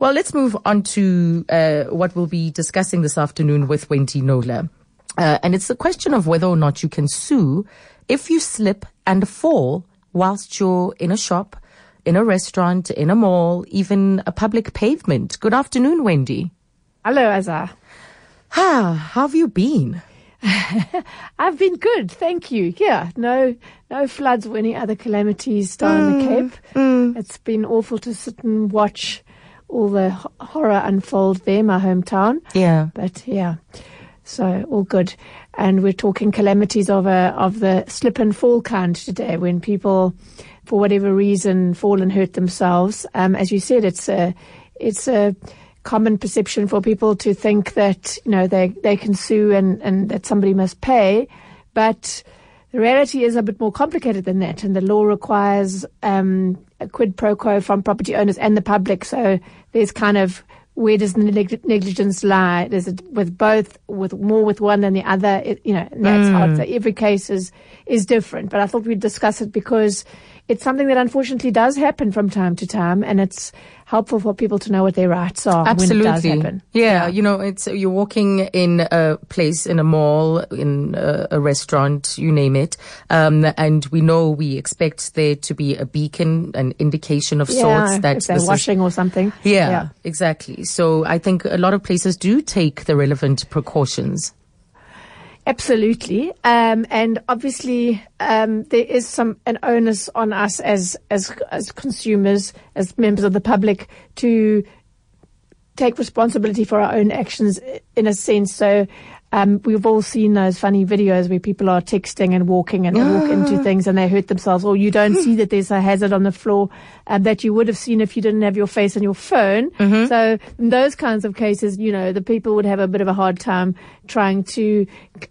Well, let's move on to uh, what we'll be discussing this afternoon with Wendy Knowler. Uh, and it's a question of whether or not you can sue if you slip and fall whilst you're in a shop, in a restaurant, in a mall, even a public pavement. Good afternoon, Wendy. Hello, Azar. Ah, how have you been? I've been good, thank you. Yeah, no, no floods or any other calamities down mm, the Cape. Mm. It's been awful to sit and watch all the horror unfold there, my hometown. Yeah. But yeah, so all good. And we're talking calamities of a, of the slip and fall kind today when people, for whatever reason, fall and hurt themselves. Um, as you said, it's a, it's a common perception for people to think that, you know, they, they can sue and, and that somebody must pay. But the reality is a bit more complicated than that. And the law requires, um, a quid pro quo from property owners and the public. So there's kind of where does the negligence lie? Is it with both, with more with one than the other? It, you know, that's mm. hard. So every case is is different. But I thought we'd discuss it because it's something that unfortunately does happen from time to time, and it's helpful for people to know what their rights are Absolutely. when it does happen. Yeah, yeah, you know, it's you're walking in a place, in a mall, in a, a restaurant, you name it, um, and we know we expect there to be a beacon, an indication of yeah, sorts that if they're washing is, or something. Yeah, yeah, exactly. So I think a lot of places do take the relevant precautions. Absolutely, um, and obviously um, there is some an onus on us as as as consumers, as members of the public, to take responsibility for our own actions in a sense. So um, we've all seen those funny videos where people are texting and walking and they walk into things and they hurt themselves, or you don't see that there's a hazard on the floor um, that you would have seen if you didn't have your face on your phone. Mm-hmm. So in those kinds of cases, you know, the people would have a bit of a hard time trying to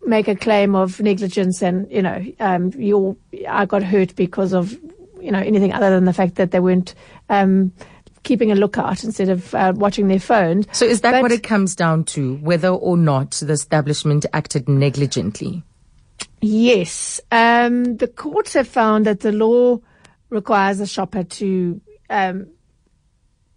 make a claim of negligence and, you know, um, you I got hurt because of, you know, anything other than the fact that they weren't, um, keeping a lookout instead of uh, watching their phone. So is that but, what it comes down to, whether or not the establishment acted negligently? Yes. Um, the courts have found that the law requires a shopper to um,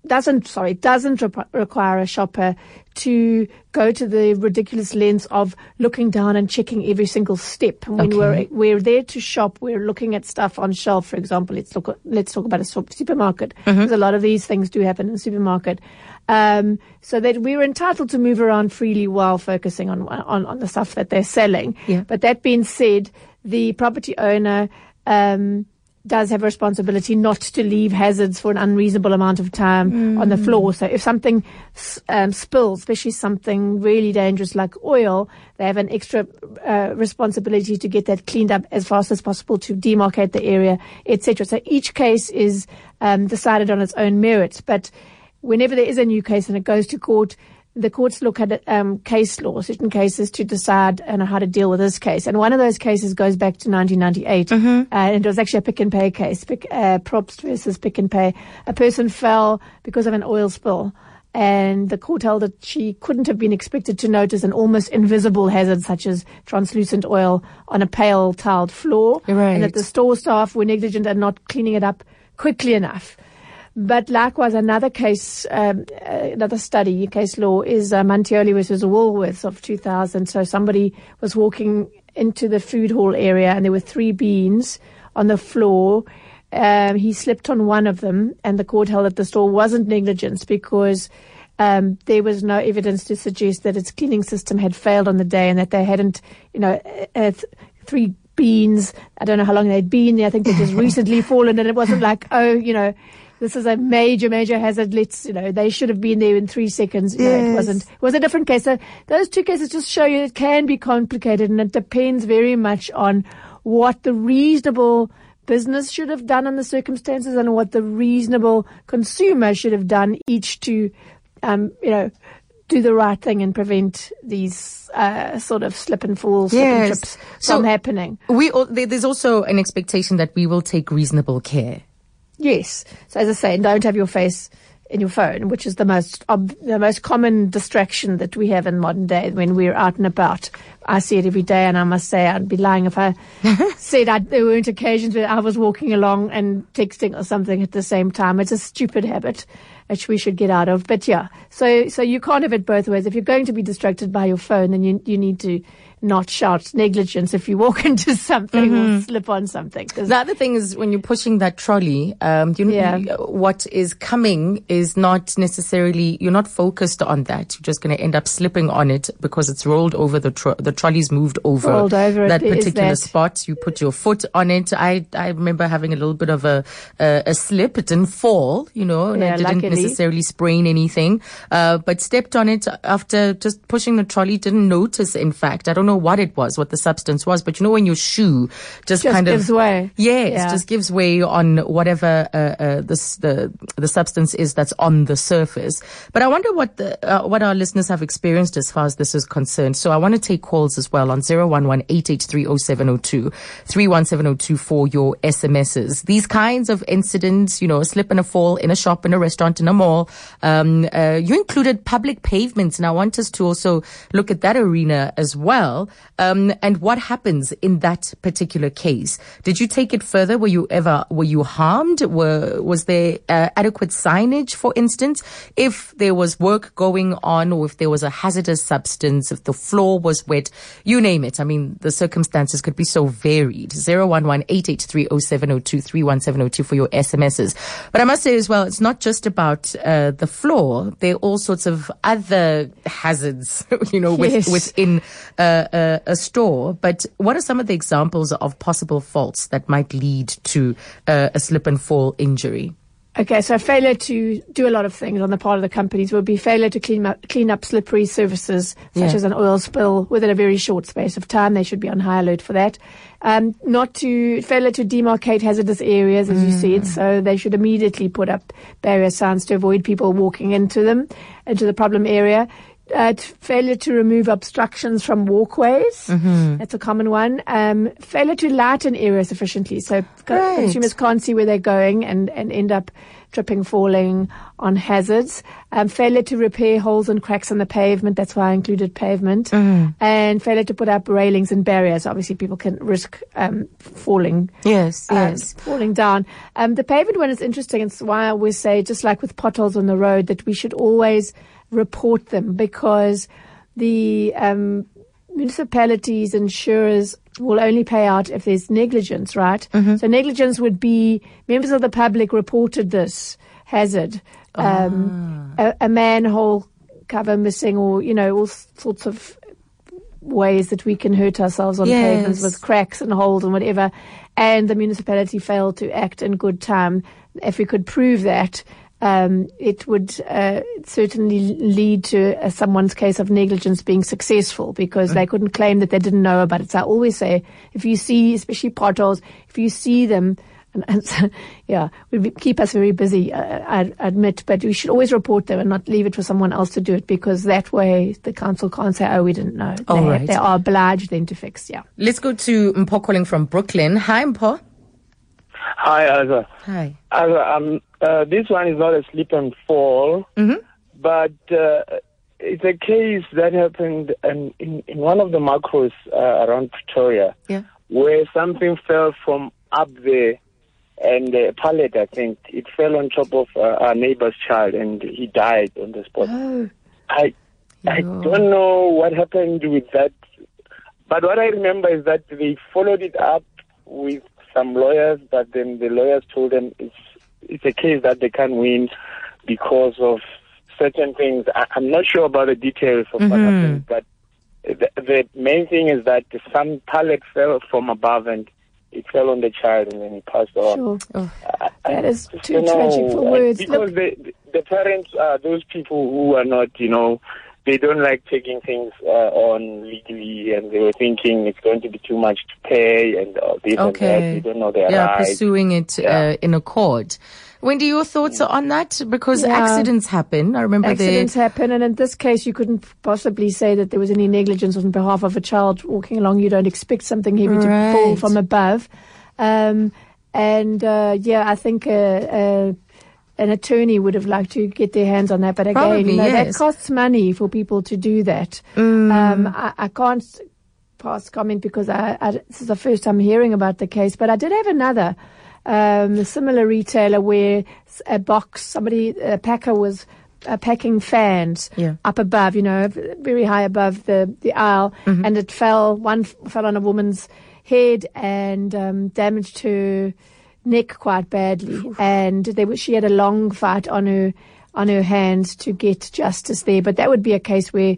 doesn't sorry doesn't re- require a shopper to go to the ridiculous lengths of looking down and checking every single step. When okay. we're we're there to shop, we're looking at stuff on shelf. For example, let's look at, let's talk about a supermarket mm-hmm. because a lot of these things do happen in a supermarket. Um, so that we're entitled to move around freely while focusing on on, on the stuff that they're selling. Yeah. But that being said, the property owner. Um, does have a responsibility not to leave hazards for an unreasonable amount of time mm. on the floor. So if something um, spills, especially something really dangerous like oil, they have an extra uh, responsibility to get that cleaned up as fast as possible to demarcate the area, etc. So each case is um, decided on its own merits. But whenever there is a new case and it goes to court, the courts look at um, case law, certain cases to decide and how to deal with this case. And one of those cases goes back to 1998, mm-hmm. uh, and it was actually a Pick n Pay case, Pick, uh, Probst versus Pick n Pay. A person fell because of an oil spill. And the court held that she couldn't have been expected to notice an almost invisible hazard such as translucent oil on a pale tiled floor. Right. And that the store staff were negligent and not cleaning it up quickly enough. But likewise, another case, um, uh, another study, case law, is uh, Monteoli versus Woolworths of 2000. So somebody was walking into the food hall area and there were three beans on the floor. Um, he slipped on one of them, and the court held that the store wasn't negligence because um, there was no evidence to suggest that its cleaning system had failed on the day and that they hadn't, you know, uh, three beans. I don't know how long they'd been there. I think they'd just recently fallen, and it wasn't like, oh, you know, this is a major, major hazard. Let's, you know, they should have been there in three seconds. You yes. know, it wasn't, it was a different case. So those two cases just show you it can be complicated and it depends very much on what the reasonable business should have done in the circumstances and what the reasonable consumer should have done each to, um, you know, do the right thing and prevent these uh, sort of slip and falls, slip yes. and trips so from happening. We there's also an expectation that we will take reasonable care. Yes. So as I say, don't have your face in your phone, which is the most ob- the most common distraction that we have in modern day when we're out and about. I see it every day, and I must say I'd be lying if I said I, there weren't occasions where I was walking along and texting or something at the same time. It's a stupid habit which we should get out of. But yeah, so so you can't have it both ways. If you're going to be distracted by your phone, then you you need to not shout negligence if you walk into something mm-hmm. or slip on something. The other thing is when you're pushing that trolley, um, you know, yeah. what is coming is not necessarily, you're not focused on that. You're just going to end up slipping on it because it's rolled over the, tro- the trolley's moved over, over that particular that. spot. You put your foot on it. I, I remember having a little bit of a, a, a slip. It didn't fall, you know, and yeah, I didn't luckily. necessarily sprain anything, uh, but stepped on it after just pushing the trolley. Didn't notice, in fact. I don't know know what it was, what the substance was, but you know when your shoe just, just kind gives of way. Yes, yeah. just gives way on whatever uh, uh, this, the the substance is that's on the surface. But I wonder what the uh, what our listeners have experienced as far as this is concerned. So I want to take calls as well on 011-883-0702, for your SMSs. These kinds of incidents, you know, a slip and a fall in a shop, in a restaurant, in a mall. Um, uh, you included public pavements, and I want us to also look at that arena as well well. Um, and what happens in that particular case? Did you take it further? Were you ever were you harmed? Were was there uh, adequate signage, for instance, if there was work going on, or if there was a hazardous substance, if the floor was wet, you name it. I mean, the circumstances could be so varied. Zero one one eight eight three zero oh seven zero oh two three one seven zero oh two for your SMSs. But I must say as well, it's not just about uh, the floor. There are all sorts of other hazards, you know, with, yes. within. Uh, a, a, store, but what are some of the examples of possible faults that might lead to uh, a slip and fall injury? Okay, so failure to do a lot of things on the part of the companies would be failure to clean up, clean up slippery surfaces, such yeah. as an oil spill, within a very short space of time. They should be on high alert for that. Um, not to failure to demarcate hazardous areas, as mm. you said. So they should immediately put up barrier signs to avoid people walking into them, into the problem area uh, failure to remove obstructions from walkways. Mm-hmm. That's a common one. Um, failure to light an area sufficiently. So right. consumers can't see where they're going and, and end up tripping, falling on hazards. Um, failure to repair holes and cracks on the pavement. That's why I included pavement. Mm-hmm. And failure to put up railings and barriers. Obviously, people can risk um, falling. Yes, um, yes. Falling down. Um, the pavement one is interesting. It's why I always say, just like with potholes on the road, that we should always – report them because the um, municipalities, insurers will only pay out if there's negligence, right? Mm-hmm. So negligence would be members of the public reported this hazard, um, ah. a, a, manhole cover missing, or you know all sorts of ways that we can hurt ourselves on yes. pavements with cracks and holes and whatever. And the municipality failed to act in good time. If we could prove that, um, it would uh, certainly lead to uh, someone's case of negligence being successful because they couldn't claim that they didn't know about it. So I always say, if you see, especially potholes, if you see them, and, and so, yeah, would keep us very busy, uh, I admit, but we should always report them and not leave it for someone else to do it because that way the council can't say, oh, we didn't know. All they, right. they are obliged then to fix, yeah. Let's go to Mpho calling from Brooklyn. Hi, Mpho. Hi, Azza. Hi. Azza, um, uh, this one is not a slip and fall, mm-hmm. but uh, it's a case that happened in, in, in one of the Makros uh, around Pretoria, yeah. where something fell from up there, and a pallet, I think, it fell on top of uh, our neighbor's child, and he died on the spot. Oh. I I don't know what happened with that, but what I remember is that they followed it up with some lawyers, but then the lawyers told them it's it's a case that they can't win because of certain things. I, am not sure about the details of mm-hmm. what happened, but the, the, main thing is that some pallet fell from above and it fell on the child and then he passed on. Sure. Oh, that is too tragic for words. Because the, the parents are those people who are not, you know, they don't like taking things uh, on legally, and they were thinking it's going to be too much to pay and uh, this okay. and that. They don't know their yeah, rights. pursuing it uh, yeah. uh, in a court. Wendy, your thoughts on that? Because yeah. accidents happen. I remember accidents happen, and in this case, you couldn't possibly say that there was any negligence on behalf of a child walking along. You don't expect something heavy right. to fall from above. Um, and uh, yeah, I think uh, uh, an attorney would have liked to get their hands on that. But again, Probably, you know, yes. that costs money for people to do that. Mm. Um, I, I, can't pass comment because I, I, this is the first time hearing about the case, but I did have another um, similar retailer where a box, somebody, a packer was uh, packing fans Yeah. up above, you know, very high above the, the aisle, Mm-hmm. and it fell, one fell on a woman's head and um, damaged her neck quite badly. And was, she had a long fight on her, on her hands to get justice there. But that would be a case where,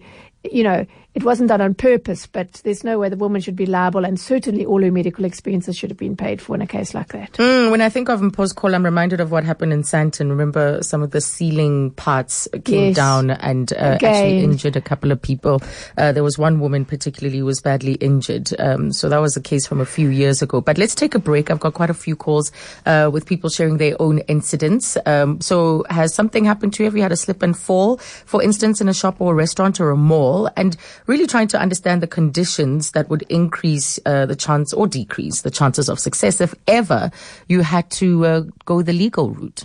you know, it wasn't done on purpose, but there's no way the woman should be liable, and certainly all her medical expenses should have been paid for in a case like that. Mm, when I think of Mpho's call, I'm reminded of what happened in Sandton. Remember, some of the ceiling parts came Yes. down and uh, actually injured a couple of people. Uh, there was one woman particularly who was badly injured. Um, so that was a case from a few years ago. But let's take a break. I've got quite a few calls uh, with people sharing their own incidents. Um, so has something happened to you? Have you had a slip and fall, for instance, in a shop or a restaurant or a mall? And really trying to understand the conditions that would increase uh, the chance or decrease the chances of success if ever you had to uh, go the legal route.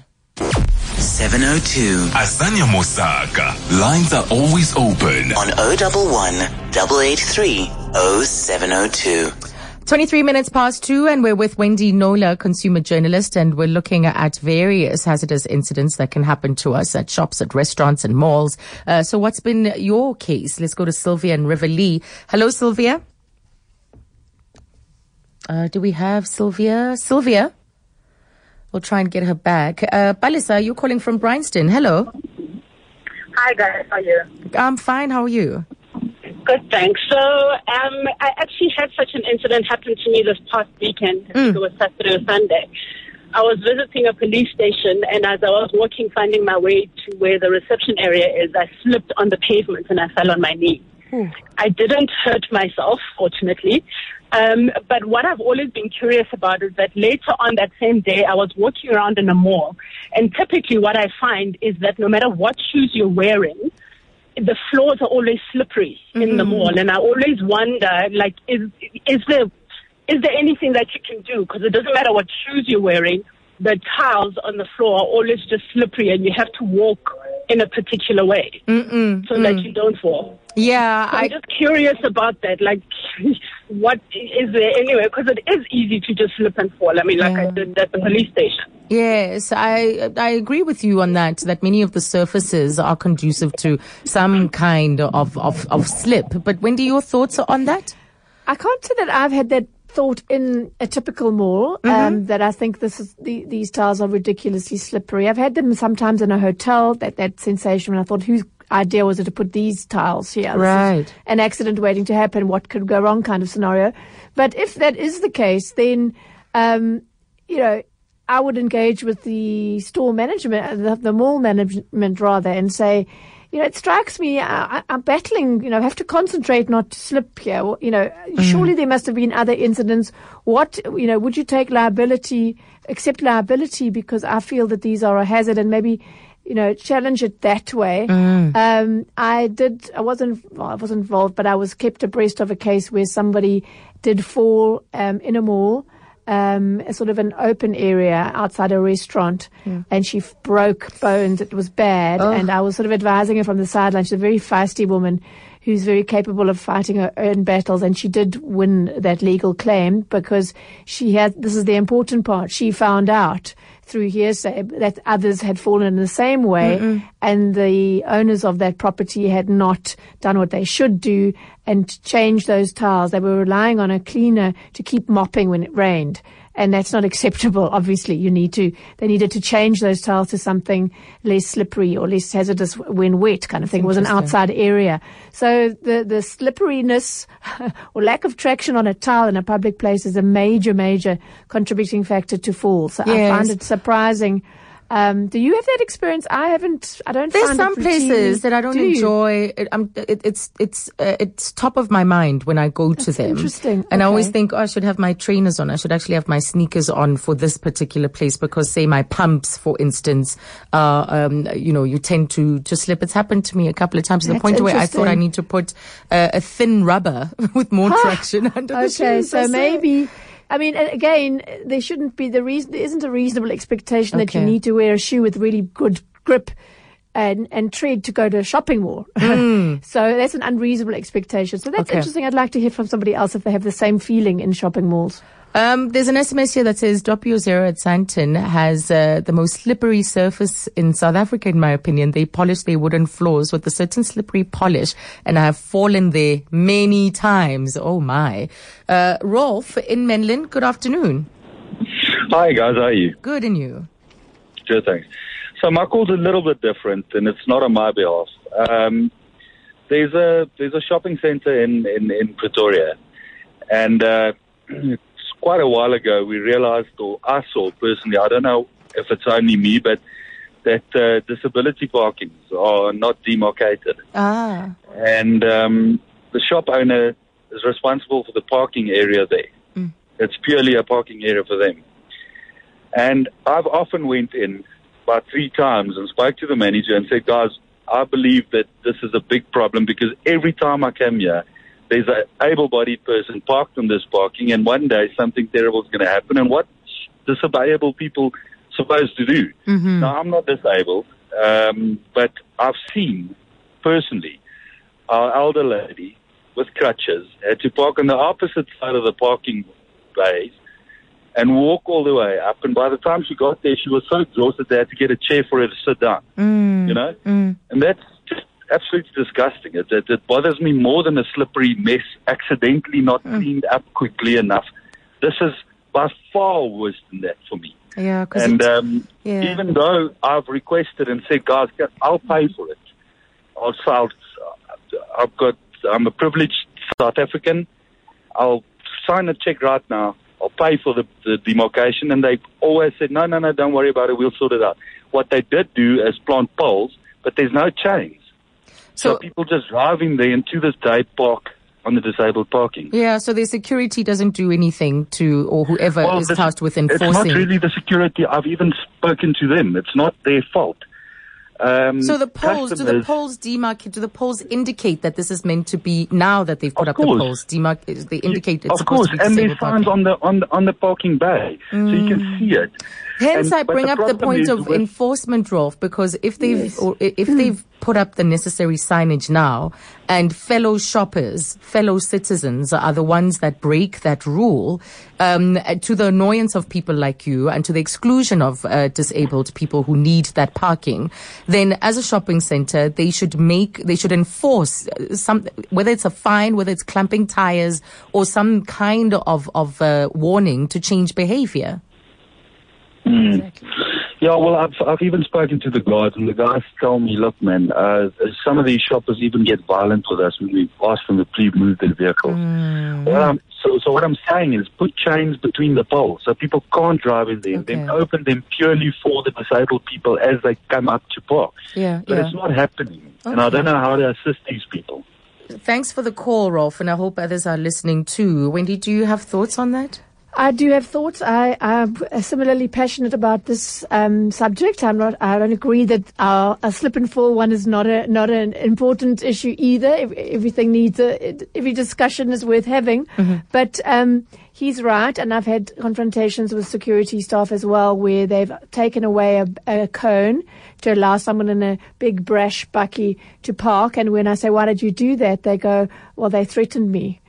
702 Azania Mosaka. Lines are always open. on 011 883 0702. 23 minutes past two, and we're with Wendy Knowler, consumer journalist, and we're looking at various hazardous incidents that can happen to us at shops, at restaurants, and malls. Uh, so, what's been your case? Let's go to Sylvia and Riverlea. Hello, Sylvia. Uh, do we have Sylvia? Sylvia? We'll try and get her back. Uh, Balisa, you're calling from Bryanston. Hello. Hi guys, how are you? I'm fine. How are you? Good, thanks. So, um, I actually had such an incident happen to me this past weekend. Think it was Saturday or Sunday. I was visiting a police station, and as I was walking, finding my way to where the reception area is, I slipped on the pavement and I fell on my knee. I didn't hurt myself, fortunately. Um, but what I've always been curious about is that later on that same day, I was walking around in a mall, and typically what I find is that no matter what shoes you're wearing, the floors are always slippery in the mm. mall, and I always wonder, like, is is there is there anything that you can do? Because it doesn't matter what shoes you're wearing, the tiles on the floor are always just slippery, and you have to walk in a particular way so that mm. you don't fall. Yeah, So I'm just curious about that. Like, what is there anyway? Because it is easy to just slip and fall. I mean, like Yeah. I did at the police station. Yes, I I agree with you on that. That many of the surfaces are conducive to some kind of of, of slip. But Wendy, your thoughts on that? I can't say that I've had that thought in a typical mall. Um, that I think this is the, these tiles are ridiculously slippery. I've had them sometimes in a hotel. That that sensation when I thought, whose idea was it to put these tiles here? This Right. an accident waiting to happen. What could go wrong? Kind of scenario. But if that is the case, then um, you know. I would engage with the store management, uh, the, the mall management rather, and say, you know, it strikes me I, I- I'm battling, you know, have to concentrate not to slip here. Well, You know, surely there must have been other incidents. What, you know, would you take liability, accept liability because I feel that these are a hazard and maybe, you know, challenge it that way. Um, I did, I wasn't, well, I wasn't involved, but I was kept abreast of a case where somebody did fall um, in a mall um, a sort of an open area outside a restaurant, and she f- broke bones. It was bad, and I was sort of advising her from the sideline. She's a very feisty woman who's very capable of fighting her own battles, and she did win that legal claim because she had. This is the important part. She found out through hearsay that others had fallen in the same way, and the owners of that property had not done what they should do and changed those tiles. They were relying on a cleaner to keep mopping when it rained. And that's not acceptable. Obviously, you need to, they needed to change those tiles to something less slippery or less hazardous when wet kind of thing. It was an outside area. So the, the slipperiness or lack of traction on a tile in a public place is a major, major contributing factor to falls. So I find it surprising. Um, do you have that experience? I haven't, I don't There's some places that I don't Do enjoy. It, I'm, it, it's it's uh, it's top of my mind when I go to them. interesting. And I always think, oh, I should have my trainers on. I should actually have my sneakers on for this particular place because, say, my pumps, for instance, uh, um, you know, you tend to to slip. It's happened to me a couple of times to the That's point where I thought I need to put uh, a thin rubber with more traction under the Okay, so maybe. it. I mean, again, there shouldn't be the reason. There isn't a reasonable expectation that you need to wear a shoe with really good grip and, and tread to go to a shopping mall. so that's an unreasonable expectation. So that's Mm. Okay. interesting. I'd like to hear from somebody else if they have the same feeling in shopping malls. Um, there's an SMS here that says Doppio Zero at Sandton has uh, the most slippery surface in South Africa, in my opinion. They polish their wooden floors with a certain slippery polish, and I have fallen there many times. Oh my. Uh, Rolf in Menlyn, good afternoon. Hi guys, how are you? Good and you. Good, thanks. So my call's a little bit different, and it's not on my behalf. Um, there's a there's a shopping centre in, in in Pretoria, and uh, quite a while ago we realised, or I saw personally, I don't know if it's only me, but that uh, disability parkings are not demarcated, Ah. and um, the shop owner is responsible for the parking area there. It's purely a parking area for them. And I've often went in about three times and spoke to the manager and said, guys, I believe that this is a big problem because every time I come here, there's an able-bodied person parked in this parking, and one day something terrible is going to happen. And what disabled people supposed to do? Mm-hmm. Now, I'm not disabled, um, but I've seen personally our elder lady with crutches had to park on the opposite side of the parking bays and walk all the way up. And by the time she got there, she was so exhausted they had to get a chair for her to sit down. Mm. You know, mm. and that's absolutely disgusting. It, it, it bothers me more than a slippery mess, accidentally not cleaned up quickly enough. This is by far worse than that for me. Yeah, And um, Yeah. even though I've requested and said, guys, I'll pay for it. I'll, I'll, I've got, I'm a privileged South African. I'll sign a check right now. I'll pay for the, the demarcation. And they always said, no, no, no, don't worry about it. We'll sort it out. What they did do is plant poles, but there's no chains. So, So- people just driving there and to this day park on the disabled parking. yeah, so the security doesn't do anything to, or whoever is tasked with enforcing. It's not really the security. I've even spoken to them. It's not their fault. Um, So the polls, do the polls demarcate? Do the polls indicate that this is meant to be now that they've put up the course. polls? Demarc- they indicate it's of course, and there's signs on the on the on the parking bay, so you can see it. Hence, And- I but bring up the point of with- enforcement, Rolf, because if they've or i- if they've put up the necessary signage now, and fellow shoppers, fellow citizens are the ones that break that rule, um, to the annoyance of people like you and to the exclusion of uh, disabled people who need that parking, then as a shopping center, they should make they should enforce uh, some whether it's a fine, whether it's clamping tires, or some kind of of uh, warning to change behavior. Yeah, well, I've I've even spoken to the guards, and the guys tell me, look, man, uh, some of these shoppers even get violent with us when we ask them to please move their vehicles. Well, um, so, so what I'm saying is, put chains between the poles so people can't drive in there. Then Okay. open them purely for the disabled people as they come up to park. Yeah, But yeah. it's not happening, and I don't know how to assist these people. Thanks for the call, Rolf, and I hope others are listening too. Wendy, do you have thoughts on that? I do have thoughts. I am similarly passionate about this um, subject. I'm not. I don't agree that our, a slip and fall one is not a not an important issue either. Ev- Everything needs a every discussion is worth having. But um, he's right, and I've had confrontations with security staff as well, where they've taken away a, a cone to allow someone in a big brash bakkie to park. And when I say, "Why did you do that?" they go, "Well, they threatened me."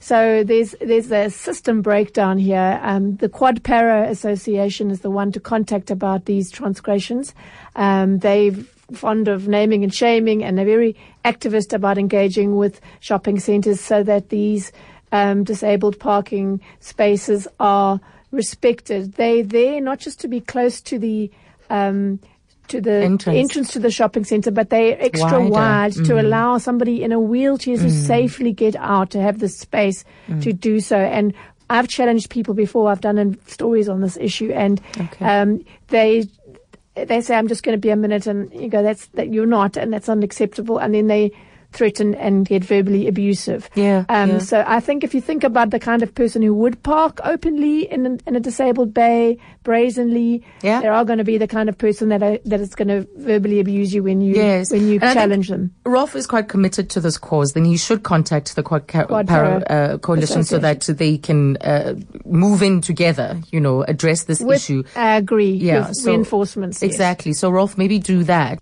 So there's there's a system breakdown here. Um, the Quad Para Association is the one to contact about these transgressions. Um, they're fond of naming and shaming, and they're very activist about engaging with shopping centres so that these um, disabled parking spaces are respected. They're there not just to be close to the um, to the Entrance. to the shopping centre, but they're extra Wider. wide to mm-hmm. allow somebody in a wheelchair to mm. safely get out, to have the space mm. to do so. And I've challenged people before. I've done stories on this issue, and Okay. um, they they say, "I'm just going to be a minute," and you go, "That's that you're not, and that's unacceptable." And then they threaten and get verbally abusive. Yeah, Um, yeah. So I think if you think about the kind of person who would park openly in a, in a disabled bay, brazenly, Yeah. there are going to be the kind of person that are, that is going to verbally abuse you when you Yes. when you And challenge them. Rolf is quite committed to this cause. Then he should contact the Quad, Quad Para, uh, Coalition so that they can uh, move in together, you know, address this With, issue. I agree. Yeah, so- reinforcements. yes. Exactly. So, Rolf, maybe do that.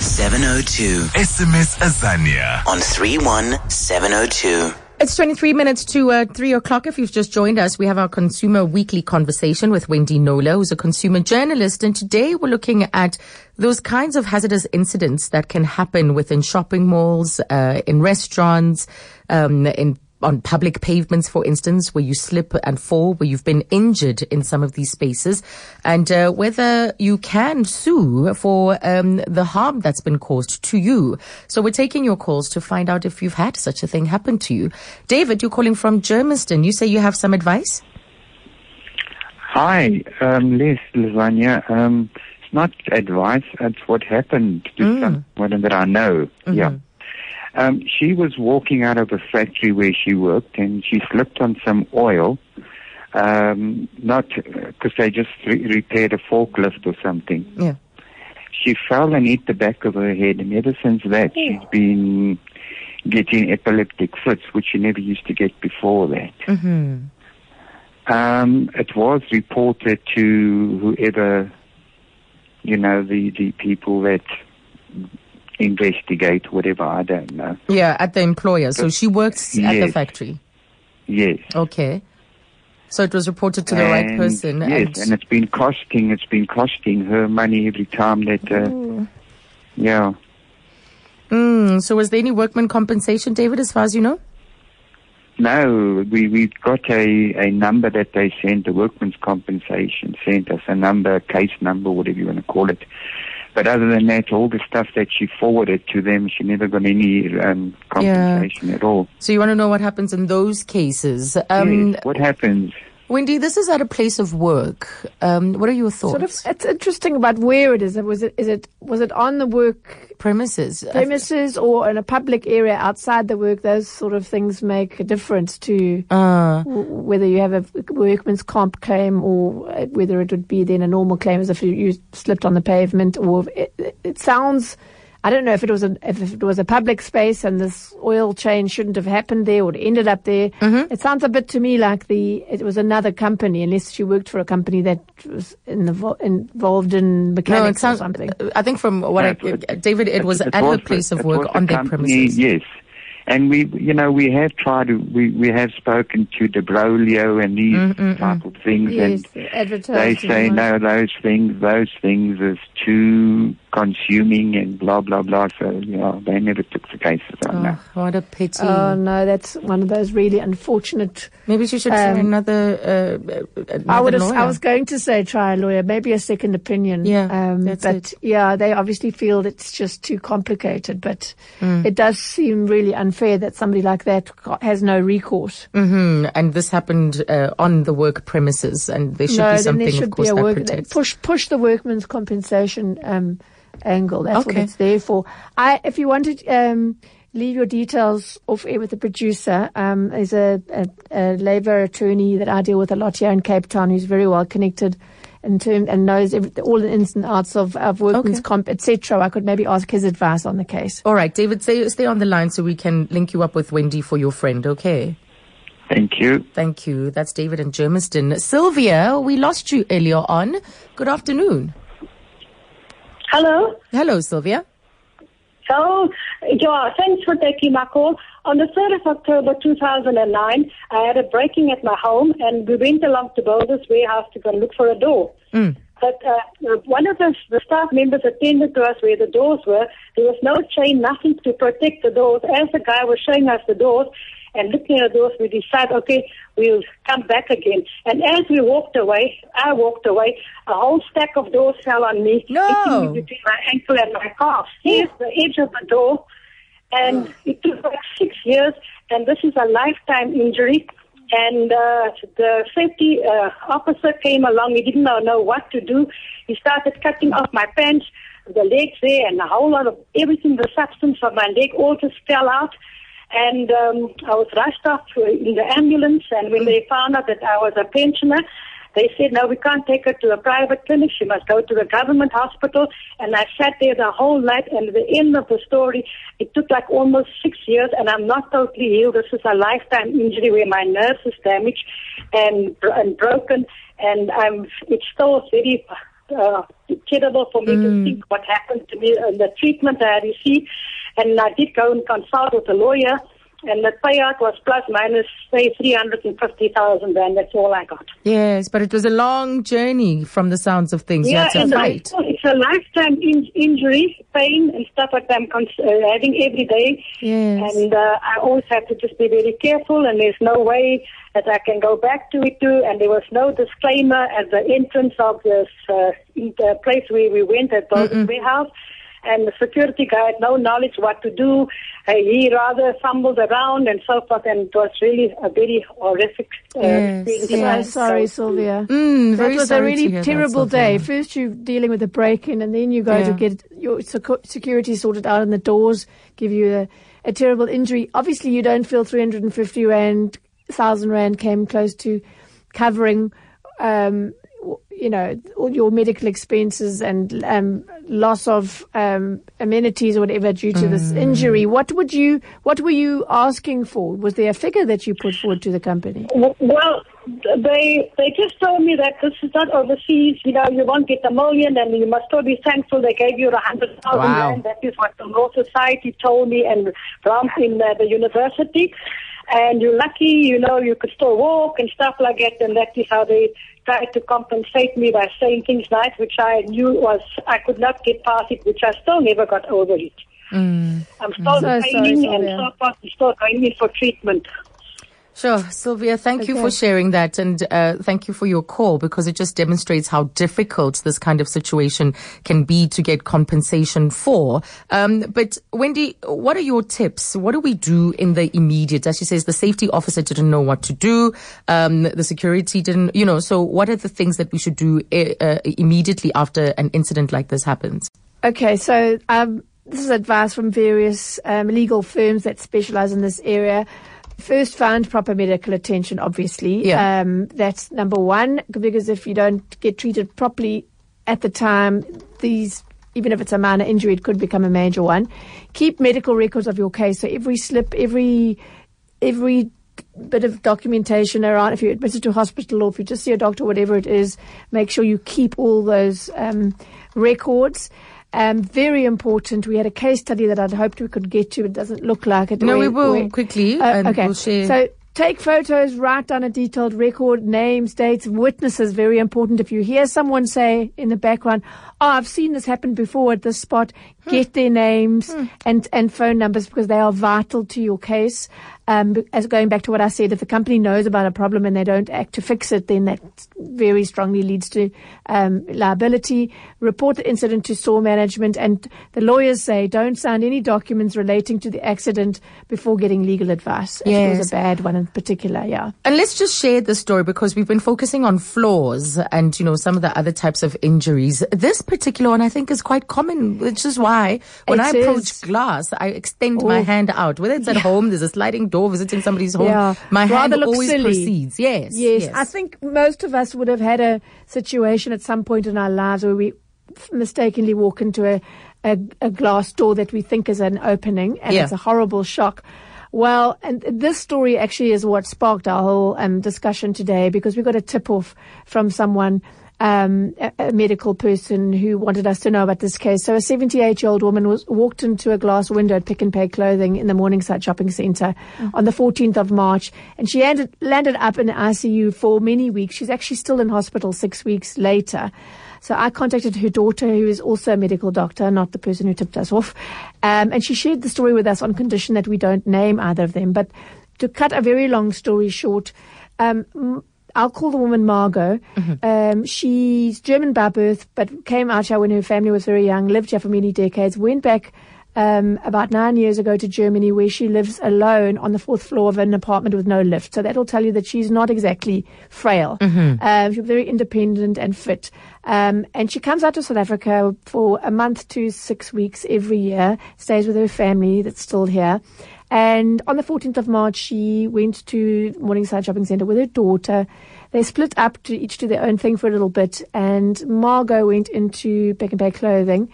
702 SMS Azania. on 31702. It's 23 minutes to uh, 3 o'clock. If you've just joined us, we have our Consumer Weekly conversation with Wendy Knowler, who's a consumer journalist. And today we're looking at those kinds of hazardous incidents that can happen within shopping malls, uh, in restaurants, um, in on public pavements, for instance, where you slip and fall, where you've been injured in some of these spaces, and uh, whether you can sue for um, the harm that's been caused to you. So we're taking your calls to find out if you've had such a thing happen to you. David, you're calling from Germiston. You say you have some advice? Hi, um, Les Lasagna. Um, it's not advice, it's what happened to Mm. someone that I know. Yeah. Um, she was walking out of a factory where she worked and she slipped on some oil. Um, not because they just re- repaired a forklift or something. Yeah. She fell and hit the back of her head, and ever since that, she's been getting epileptic fits, which she never used to get before that. Mm-hmm. Um, it was reported to whoever, you know, the, the people that investigate whatever, I don't know. Yeah, at the employer. So she works at the factory. Yes. Okay. So it was reported to the right person. Yes, and, it's been costing, it's been costing her money every time that, uh, yeah. Mm, so was there any workman compensation, David, as far as you know? No, we, we've got a, a number that they sent, the workman's compensation sent us a number, a case number, whatever you want to call it. But other than that, all the stuff that she forwarded to them, she never got any um, compensation at all. So you want to know what happens in those cases. Um, yes. What happens? Wendy, this is at a place of work. Um, what are your thoughts? Sort of, it's interesting about where it is. Was it, is it, was it on the work premises. premises or in a public area outside the work? Those sort of things make a difference to Uh, w- whether you have a workman's comp claim or uh, whether it would be then a normal claim as if you, you slipped on the pavement or it, it, it sounds I don't know if it was a if it was a public space and this oil change shouldn't have happened there or it ended up there. Mm-hmm. It sounds a bit to me like the it was another company unless she worked for a company that was in the, involved in mechanics no, it sounds. or something. I think from what I, it- David, it was it at was her place of work on their company, premises. Yes. And we, you know, we have tried to, we, we have spoken to Debrolio and these Mm, type of things Yes, and they say no, those things, those things is too consuming and blah blah blah. So you know, they never took the cases on Oh, that. what a pity. Oh no, that's one of those really unfortunate Maybe she should try um, another. Uh, another I would. Have, lawyer. I was going to say try a lawyer, maybe a second opinion. Yeah, um, that's but it. yeah, they obviously feel it's just too complicated. But Mm. it does seem really unfair that somebody like that has no recourse. hmm And this happened uh, on the work premises, and there should no, be something, there should of course, be a that work protects. push push the workman's compensation um, angle. That's what Okay. it's there for. I, if you wanted. Um, Leave your details off air with the producer. Um, there's a, a, a labour attorney that I deal with a lot here in Cape Town who's very well connected in term and knows every, all the ins and outs of, of workman's Okay. comp, etc. I could maybe ask his advice on the case. All right, David, stay, stay on the line so we can link you up with Wendy for your friend, okay? Thank you. Thank you. That's David in Germiston. Sylvia, we lost you earlier on. Good afternoon. Hello. Hello, Sylvia. So, yeah, thanks for taking my call. On the 3rd of October 2009, I had a breaking at my home and we went along to Builders Warehouse to go look for a door. But uh, one of the, the staff members attended to us where the doors were. There was no chain, nothing to protect the doors. As the guy was showing us the doors and looking at those, we decide, okay, we'll come back again. And as we walked away, I walked away, a whole stack of doors fell on me, No. hitting me between my ankle and my calf. Here's the edge of the door. And it took like six years, and this is a lifetime injury. And uh, the safety uh, officer came along. He didn't know, know what to do. He started cutting off my pants, the legs there, and a whole lot of everything, the substance of my leg all just fell out. And um, I was rushed off in the ambulance. And when they found out that I was a pensioner, they said, no, we can't take her to a private clinic. She must go to the government hospital. And I sat there the whole night. And the end of the story, it took like almost six years. And I'm not totally healed. This is a lifetime injury where my nerves is damaged and, and broken. And I'm, it's still very uh, terrible for me to think what happened to me and the treatment I received. And I did go and consult with a lawyer, and the payout was plus minus say three hundred and fifty thousand rand. That's all I got. Yes, but it was a long journey from the sounds of things. to and fight. It's a lifetime in- injury, pain and stuff like that I'm cons- uh, having every day. Yes. And uh, I always have to just be very careful, and there's no way that I can go back to it too. And there was no disclaimer at the entrance of this uh, in the place where we went at the warehouse. And the security guy had no knowledge what to do. Uh, he rather fumbled around and so forth, and it was really a very horrific uh, Yes, thing. So yes. sorry, Sylvia. Mm, that was a really hear that, terrible day. First, you're dealing with a break-in, and then you go to get your secu- security sorted out, and the doors give you a, a terrible injury. Obviously, you don't feel 350 rand, thousand rand came close to covering, um, w- you know, all your medical expenses and um, loss of um, amenities or whatever due to Mm. this injury. What would you? What were you asking for? Was there a figure that you put forward to the company? Well, they they just told me that this is not overseas. You know, you won't get a million, and you must still be thankful they gave you a hundred thousand. Wow. That is what the Law Society told me, and from in uh, the university. And you're lucky, you know, you could still walk and stuff like that. And that is how they tried to compensate me by saying things nice, which I knew was I could not get past it, which I still never got over it. Mm. I'm still mm. So sorry, training and Sylvia. so forth. I'm still going in for treatment. Sure, Sylvia, thank you for sharing that and uh, thank you for your call because it just demonstrates how difficult this kind of situation can be to get compensation for. Um, but Wendy, what are your tips? What do we do in the immediate? As she says, the safety officer didn't know what to do. Um, the security didn't, you know, so what are the things that we should do uh, uh, immediately after an incident like this happens? Okay, so um, this is advice from various um, legal firms that specialize in this area. First, find proper medical attention, obviously. Yeah. Um, that's number one, because if you don't get treated properly at the time, these, even if it's a minor injury, it could become a major one. Keep medical records of your case. So every slip, every, every bit of documentation around if you're admitted to hospital or if you just see a doctor, whatever it is, make sure you keep all those um, records. Um, very important. We had a case study that I'd hoped we could get to. It doesn't look like it. No, we Where- will where- quickly Uh, and okay. we'll share. So take photos, write down a detailed record, names, dates, witnesses. Very important. If you hear someone say in the background, "Oh, I've seen this happen before at this spot," Hmm. get their names and and phone numbers because they are vital to your case. Um, as going back to what I said, if the company knows about a problem and they don't act to fix it, then that very strongly leads to um, liability. Report the incident to store management, and the lawyers say don't sign any documents relating to the accident before getting legal advice. If it was a bad one in particular, yeah. And let's just share the story because we've been focusing on flaws and, you know, some of the other types of injuries. This particular one I think is quite common, which is why when It I approach glass, I extend my Oh. hand out. Whether it's at home, there's a sliding door visiting somebody's home, Yeah. my Rather hand always silly. proceeds. Yes. Yes, I think most of us would have had a situation at some point in our lives where we mistakenly walk into a, a, a glass door that we think is an opening, and Yeah. it's a horrible shock. Well, and this story actually is what sparked our whole um, discussion today because we got a tip off from someone, um, a, a medical person who wanted us to know about this case. So a 78 year old woman was walked into a glass window at Pick n Pay Clothing in the Morningside Shopping Centre on the 14th of March, and she ended, landed up in ICU for many weeks. She's actually still in hospital six weeks later. So I contacted her daughter, who is also a medical doctor, not the person who tipped us off. Um, and she shared the story with us on condition that we don't name either of them. But to cut a very long story short, um, I'll call the woman Margot. Um, she's German by birth, but came out here when her family was very young, lived here for many decades, went back um, about nine years ago to Germany, where she lives alone on the fourth floor of an apartment with no lift. So that'll tell you that she's not exactly frail. Um, she's very independent and fit. Um, and she comes out to South Africa for a month to six weeks every year, stays with her family that's still here. And on the 14th of March, she went to Morningside Shopping Centre with her daughter. They split up to each do their own thing for a little bit, and Margot went into Pick n Pay Clothing.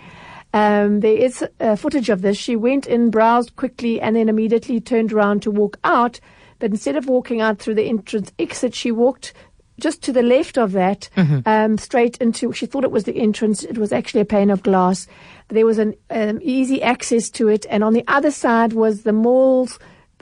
Um, there is uh, footage of this. She went in, browsed quickly, and then immediately turned around to walk out. But instead of walking out through the entrance exit, she walked just to the left of that, Mm-hmm. um, straight into, she thought it was the entrance. It was actually a pane of glass. There was an um, easy access to it. And on the other side was the mall's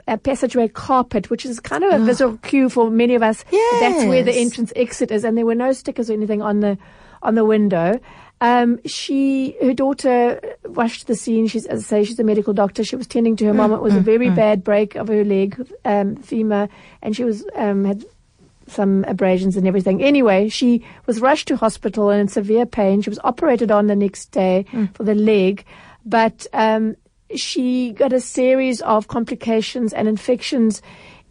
uh, passageway carpet, which is kind of a visual cue for many of us. That's where the entrance exit is. And there were no stickers or anything on the, on the window. Um, she, her daughter rushed the scene. She's, as I say, she's a medical doctor. She was tending to her mom. It was a very bad break of her leg, um, femur, and she was, um, had some abrasions and everything. Anyway, she was rushed to hospital and in severe pain. She was operated on the next day for the leg, but um, she got a series of complications and infections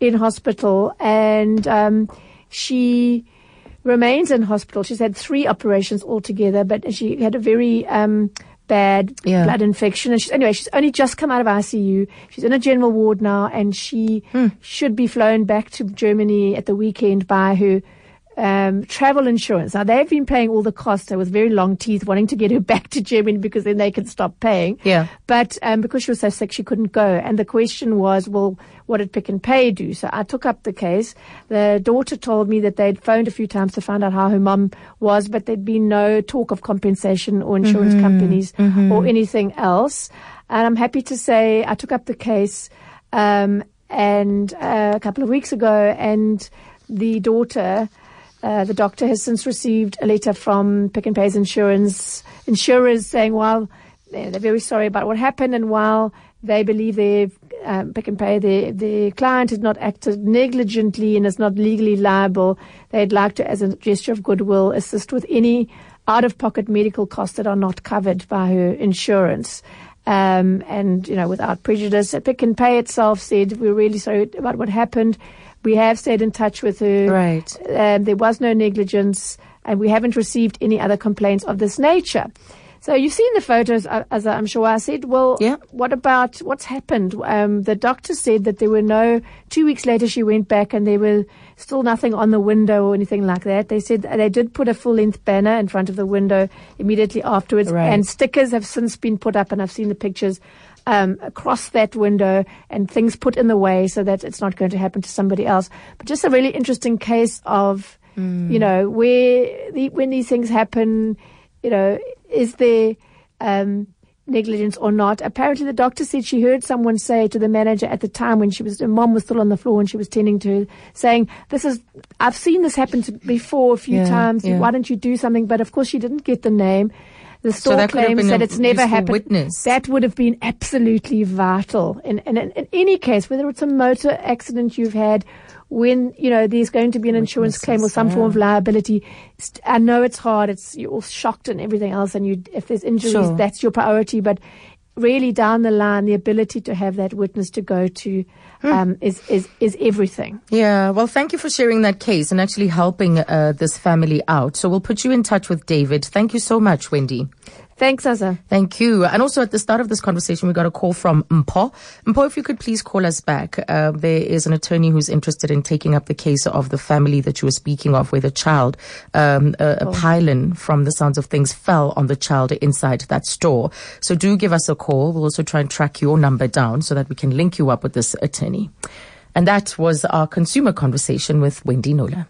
in hospital, and um, she remains in hospital. She's had three operations altogether, but she had a very um, bad Yeah. blood infection. And she's, anyway, she's only just come out of ICU. She's in a general ward now, and she hmm. should be flown back to Germany at the weekend by her um, travel insurance. Now they've been paying all the costs. So with very long teeth, wanting to get her back to Germany because then they can stop paying. Yeah. But um, because she was so sick, she couldn't go. And the question was, well, what did Pick n Pay do? So I took up the case. The daughter told me that they'd phoned a few times to find out how her mum was, but there'd been no talk of compensation or insurance companies or anything else. And I'm happy to say I took up the case um, and uh, a couple of weeks ago, and the daughter. Uh, the doctor has since received a letter from Pick n Pay's insurance insurers saying, well, they're, very sorry about what happened, and while they believe they've um, Pick n Pay, the the client has not acted negligently and is not legally liable, they'd like to, as a gesture of goodwill, assist with any out-of-pocket medical costs that are not covered by her insurance. Um, and you know, without prejudice, Pick n Pay itself said, "We're really sorry about what happened." We have stayed in touch with her. Right. Um, there was no negligence, and we haven't received any other complaints of this nature. So you've seen the photos, uh, as I'm sure I said. Well, Yeah. what about what's happened? Um, the doctor said that there were no. Two weeks later, she went back, and there were still nothing on the window or anything like that. They said they did put a full-length banner in front of the window immediately afterwards, Right. and stickers have since been put up, and I've seen the pictures um, across that window and things put in the way so that it's not going to happen to somebody else. But just a really interesting case of, you know, where the, when these things happen, you know, is there um, negligence or not? Apparently, the doctor said she heard someone say to the manager at the time when she was, her mom was still on the floor and she was tending to her, saying, "This is, I've seen this happen to, before a few Yeah, times. yeah. Why don't you do something?" But of course, she didn't get the name. The store could claims that it's never happened. witness. That would have been absolutely vital. In, in, in any case, whether it's a motor accident you've had, when, you know, there's going to be an insurance claim or some form of liability, I know it's hard. It's, you're all shocked and everything else. And you, if there's injuries, Sure. that's your priority. But really down the line, the ability to have that witness to go to, Hmm. um, is, is, is everything. Yeah, well, thank you for sharing that case and actually helping uh, this family out. So we'll put you in touch with David. Thank you so much, Wendy. Thanks, Asa. Thank you. And also at the start of this conversation, we got a call from Mpho. Mpho, if you could please call us back. Uh, there is an attorney who's interested in taking up the case of the family that you were speaking of, where the child, um, a, a pylon from the sounds of things fell on the child inside that store. So do give us a call. We'll also try and track your number down so that we can link you up with this attorney. And that was our consumer conversation with Wendy Knowler.